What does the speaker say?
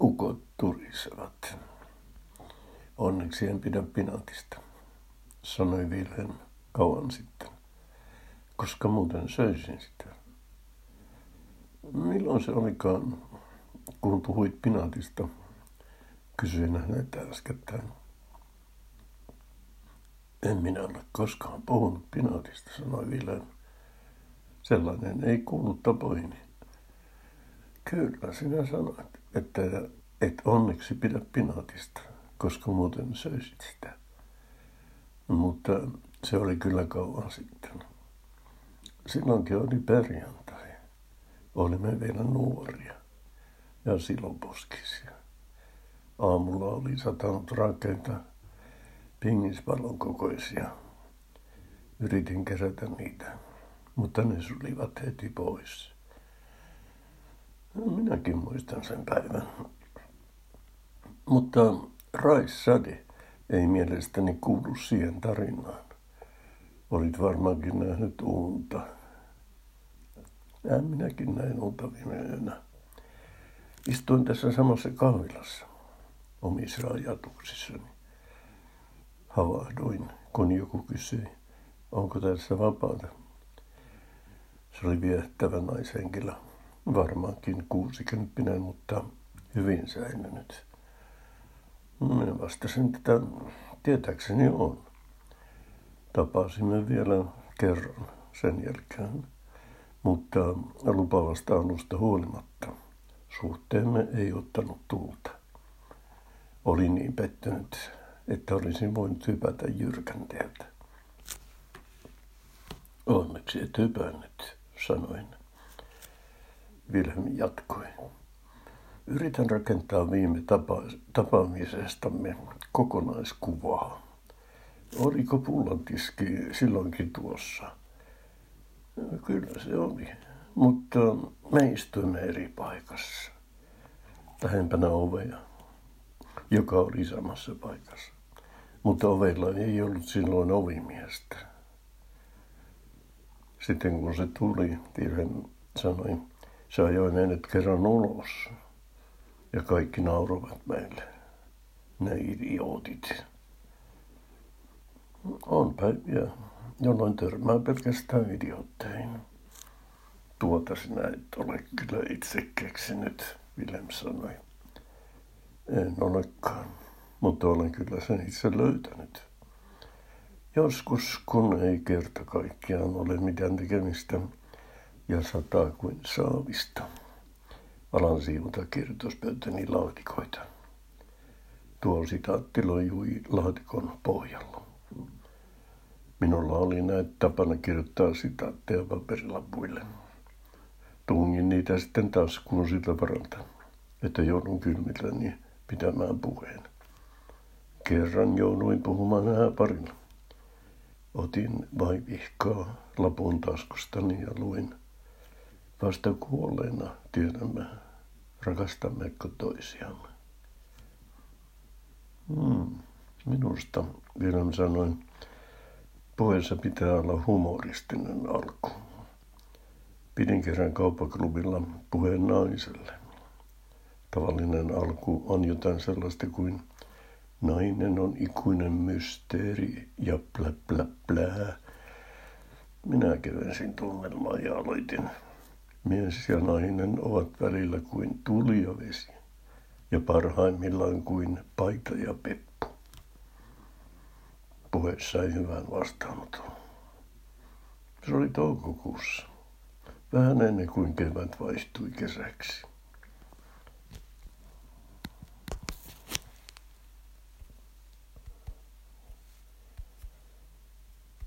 ukot turisevat. Onneksi en pidä pinatista, sanoi Wilhelm kauan sitten, koska muuten söisin sitä. Milloin se olikaan, kun puhuit pinatista, kysyin häneltä äskettäin. En minä ole koskaan puhunut pinatista, sanoi Wilhelm. Sellainen ei kuulu tapoihini. Kyllä, sinä sanoit, että et onneksi pidä pinaatista, koska muuten söisit sitä. Mutta se oli kyllä kauan sitten. Silloinkin oli perjantai. Olimme vielä nuoria ja siloposkisia. Aamulla oli satanut rakeita pingispallon kokoisia. Yritin kerätä niitä, mutta ne sulivat heti pois. Minäkin muistan sen päivän. Mutta raissade ei mielestäni kuulu siihen tarinaan. Olit varmaankin nähnyt unta. Ja minäkin näin unta viime yönä. Istuin tässä samassa kahvilassa omissa ajatuksissani. Havahduin, kun joku kysyi, onko tässä vapaata. Se oli viehtävä naishenkilö varmaankin kuusikymppinen, mutta hyvin säilynyt. Minä vastasin, että tietääkseni on. Tapasimme vielä kerran sen jälkeen, mutta lupavasta alusta huolimatta suhteemme ei ottanut tulta. Olin niin pettynyt, että olisin voinut hypätä jyrkänteeltä. Onneksi et hypännyt, sanoin. Wilhelm jatkoi. Yritän rakentaa viime tapa- tapaamisestamme kokonaiskuvaa. Oliko pullantiski silloinkin tuossa? Kyllä se oli, mutta me istuimme eri paikassa, lähempänä ovea, joka oli samassa paikassa. Mutta ovella ei ollut silloin ovimiestä. Sitten kun se tuli, Tirhen sanoi, se ajoi meidät kerran ulos. Ja kaikki nauroivat meille. Ne idiootit. On päiviä, jolloin törmää pelkästään idiootteihin. Tuota sinä et ole kyllä itse keksinyt, Willem sanoi. En olekaan, mutta olen kyllä sen itse löytänyt. Joskus, kun ei kerta kaikkiaan ole mitään tekemistä, ja sataa kuin saavista. Alan siivota kirjoituspöytäni laatikoita. Tuo sitaatti lojui laatikon pohjalla. Minulla oli näitä tapana kirjoittaa sitaatteja paperilapuille. Tungin niitä sitten taskuun sitä varalta, että joudun kylmilläni pitämään puheen. Kerran jouduin puhumaan parilla. Otin vaivihkaa lapun taskustani ja luin Vasta kuolleena tiedämme, rakastammeko toisiamme. Hmm. Minusta, Vilhelm sanoi, puheessa pitää olla humoristinen alku. Pidin kerran kauppaklubilla puheen naiselle. Tavallinen alku on jotain sellaista kuin nainen on ikuinen mysteeri ja plä plä plää. Minä kevensin tunnelmaa ja aloitin Mies ja nainen ovat välillä kuin tuli ja vesi ja parhaimmillaan kuin paita ja peppu. Puhe sai hyvän vastaanoton. Se oli toukokuussa, vähän ennen kuin kevät vaihtui kesäksi.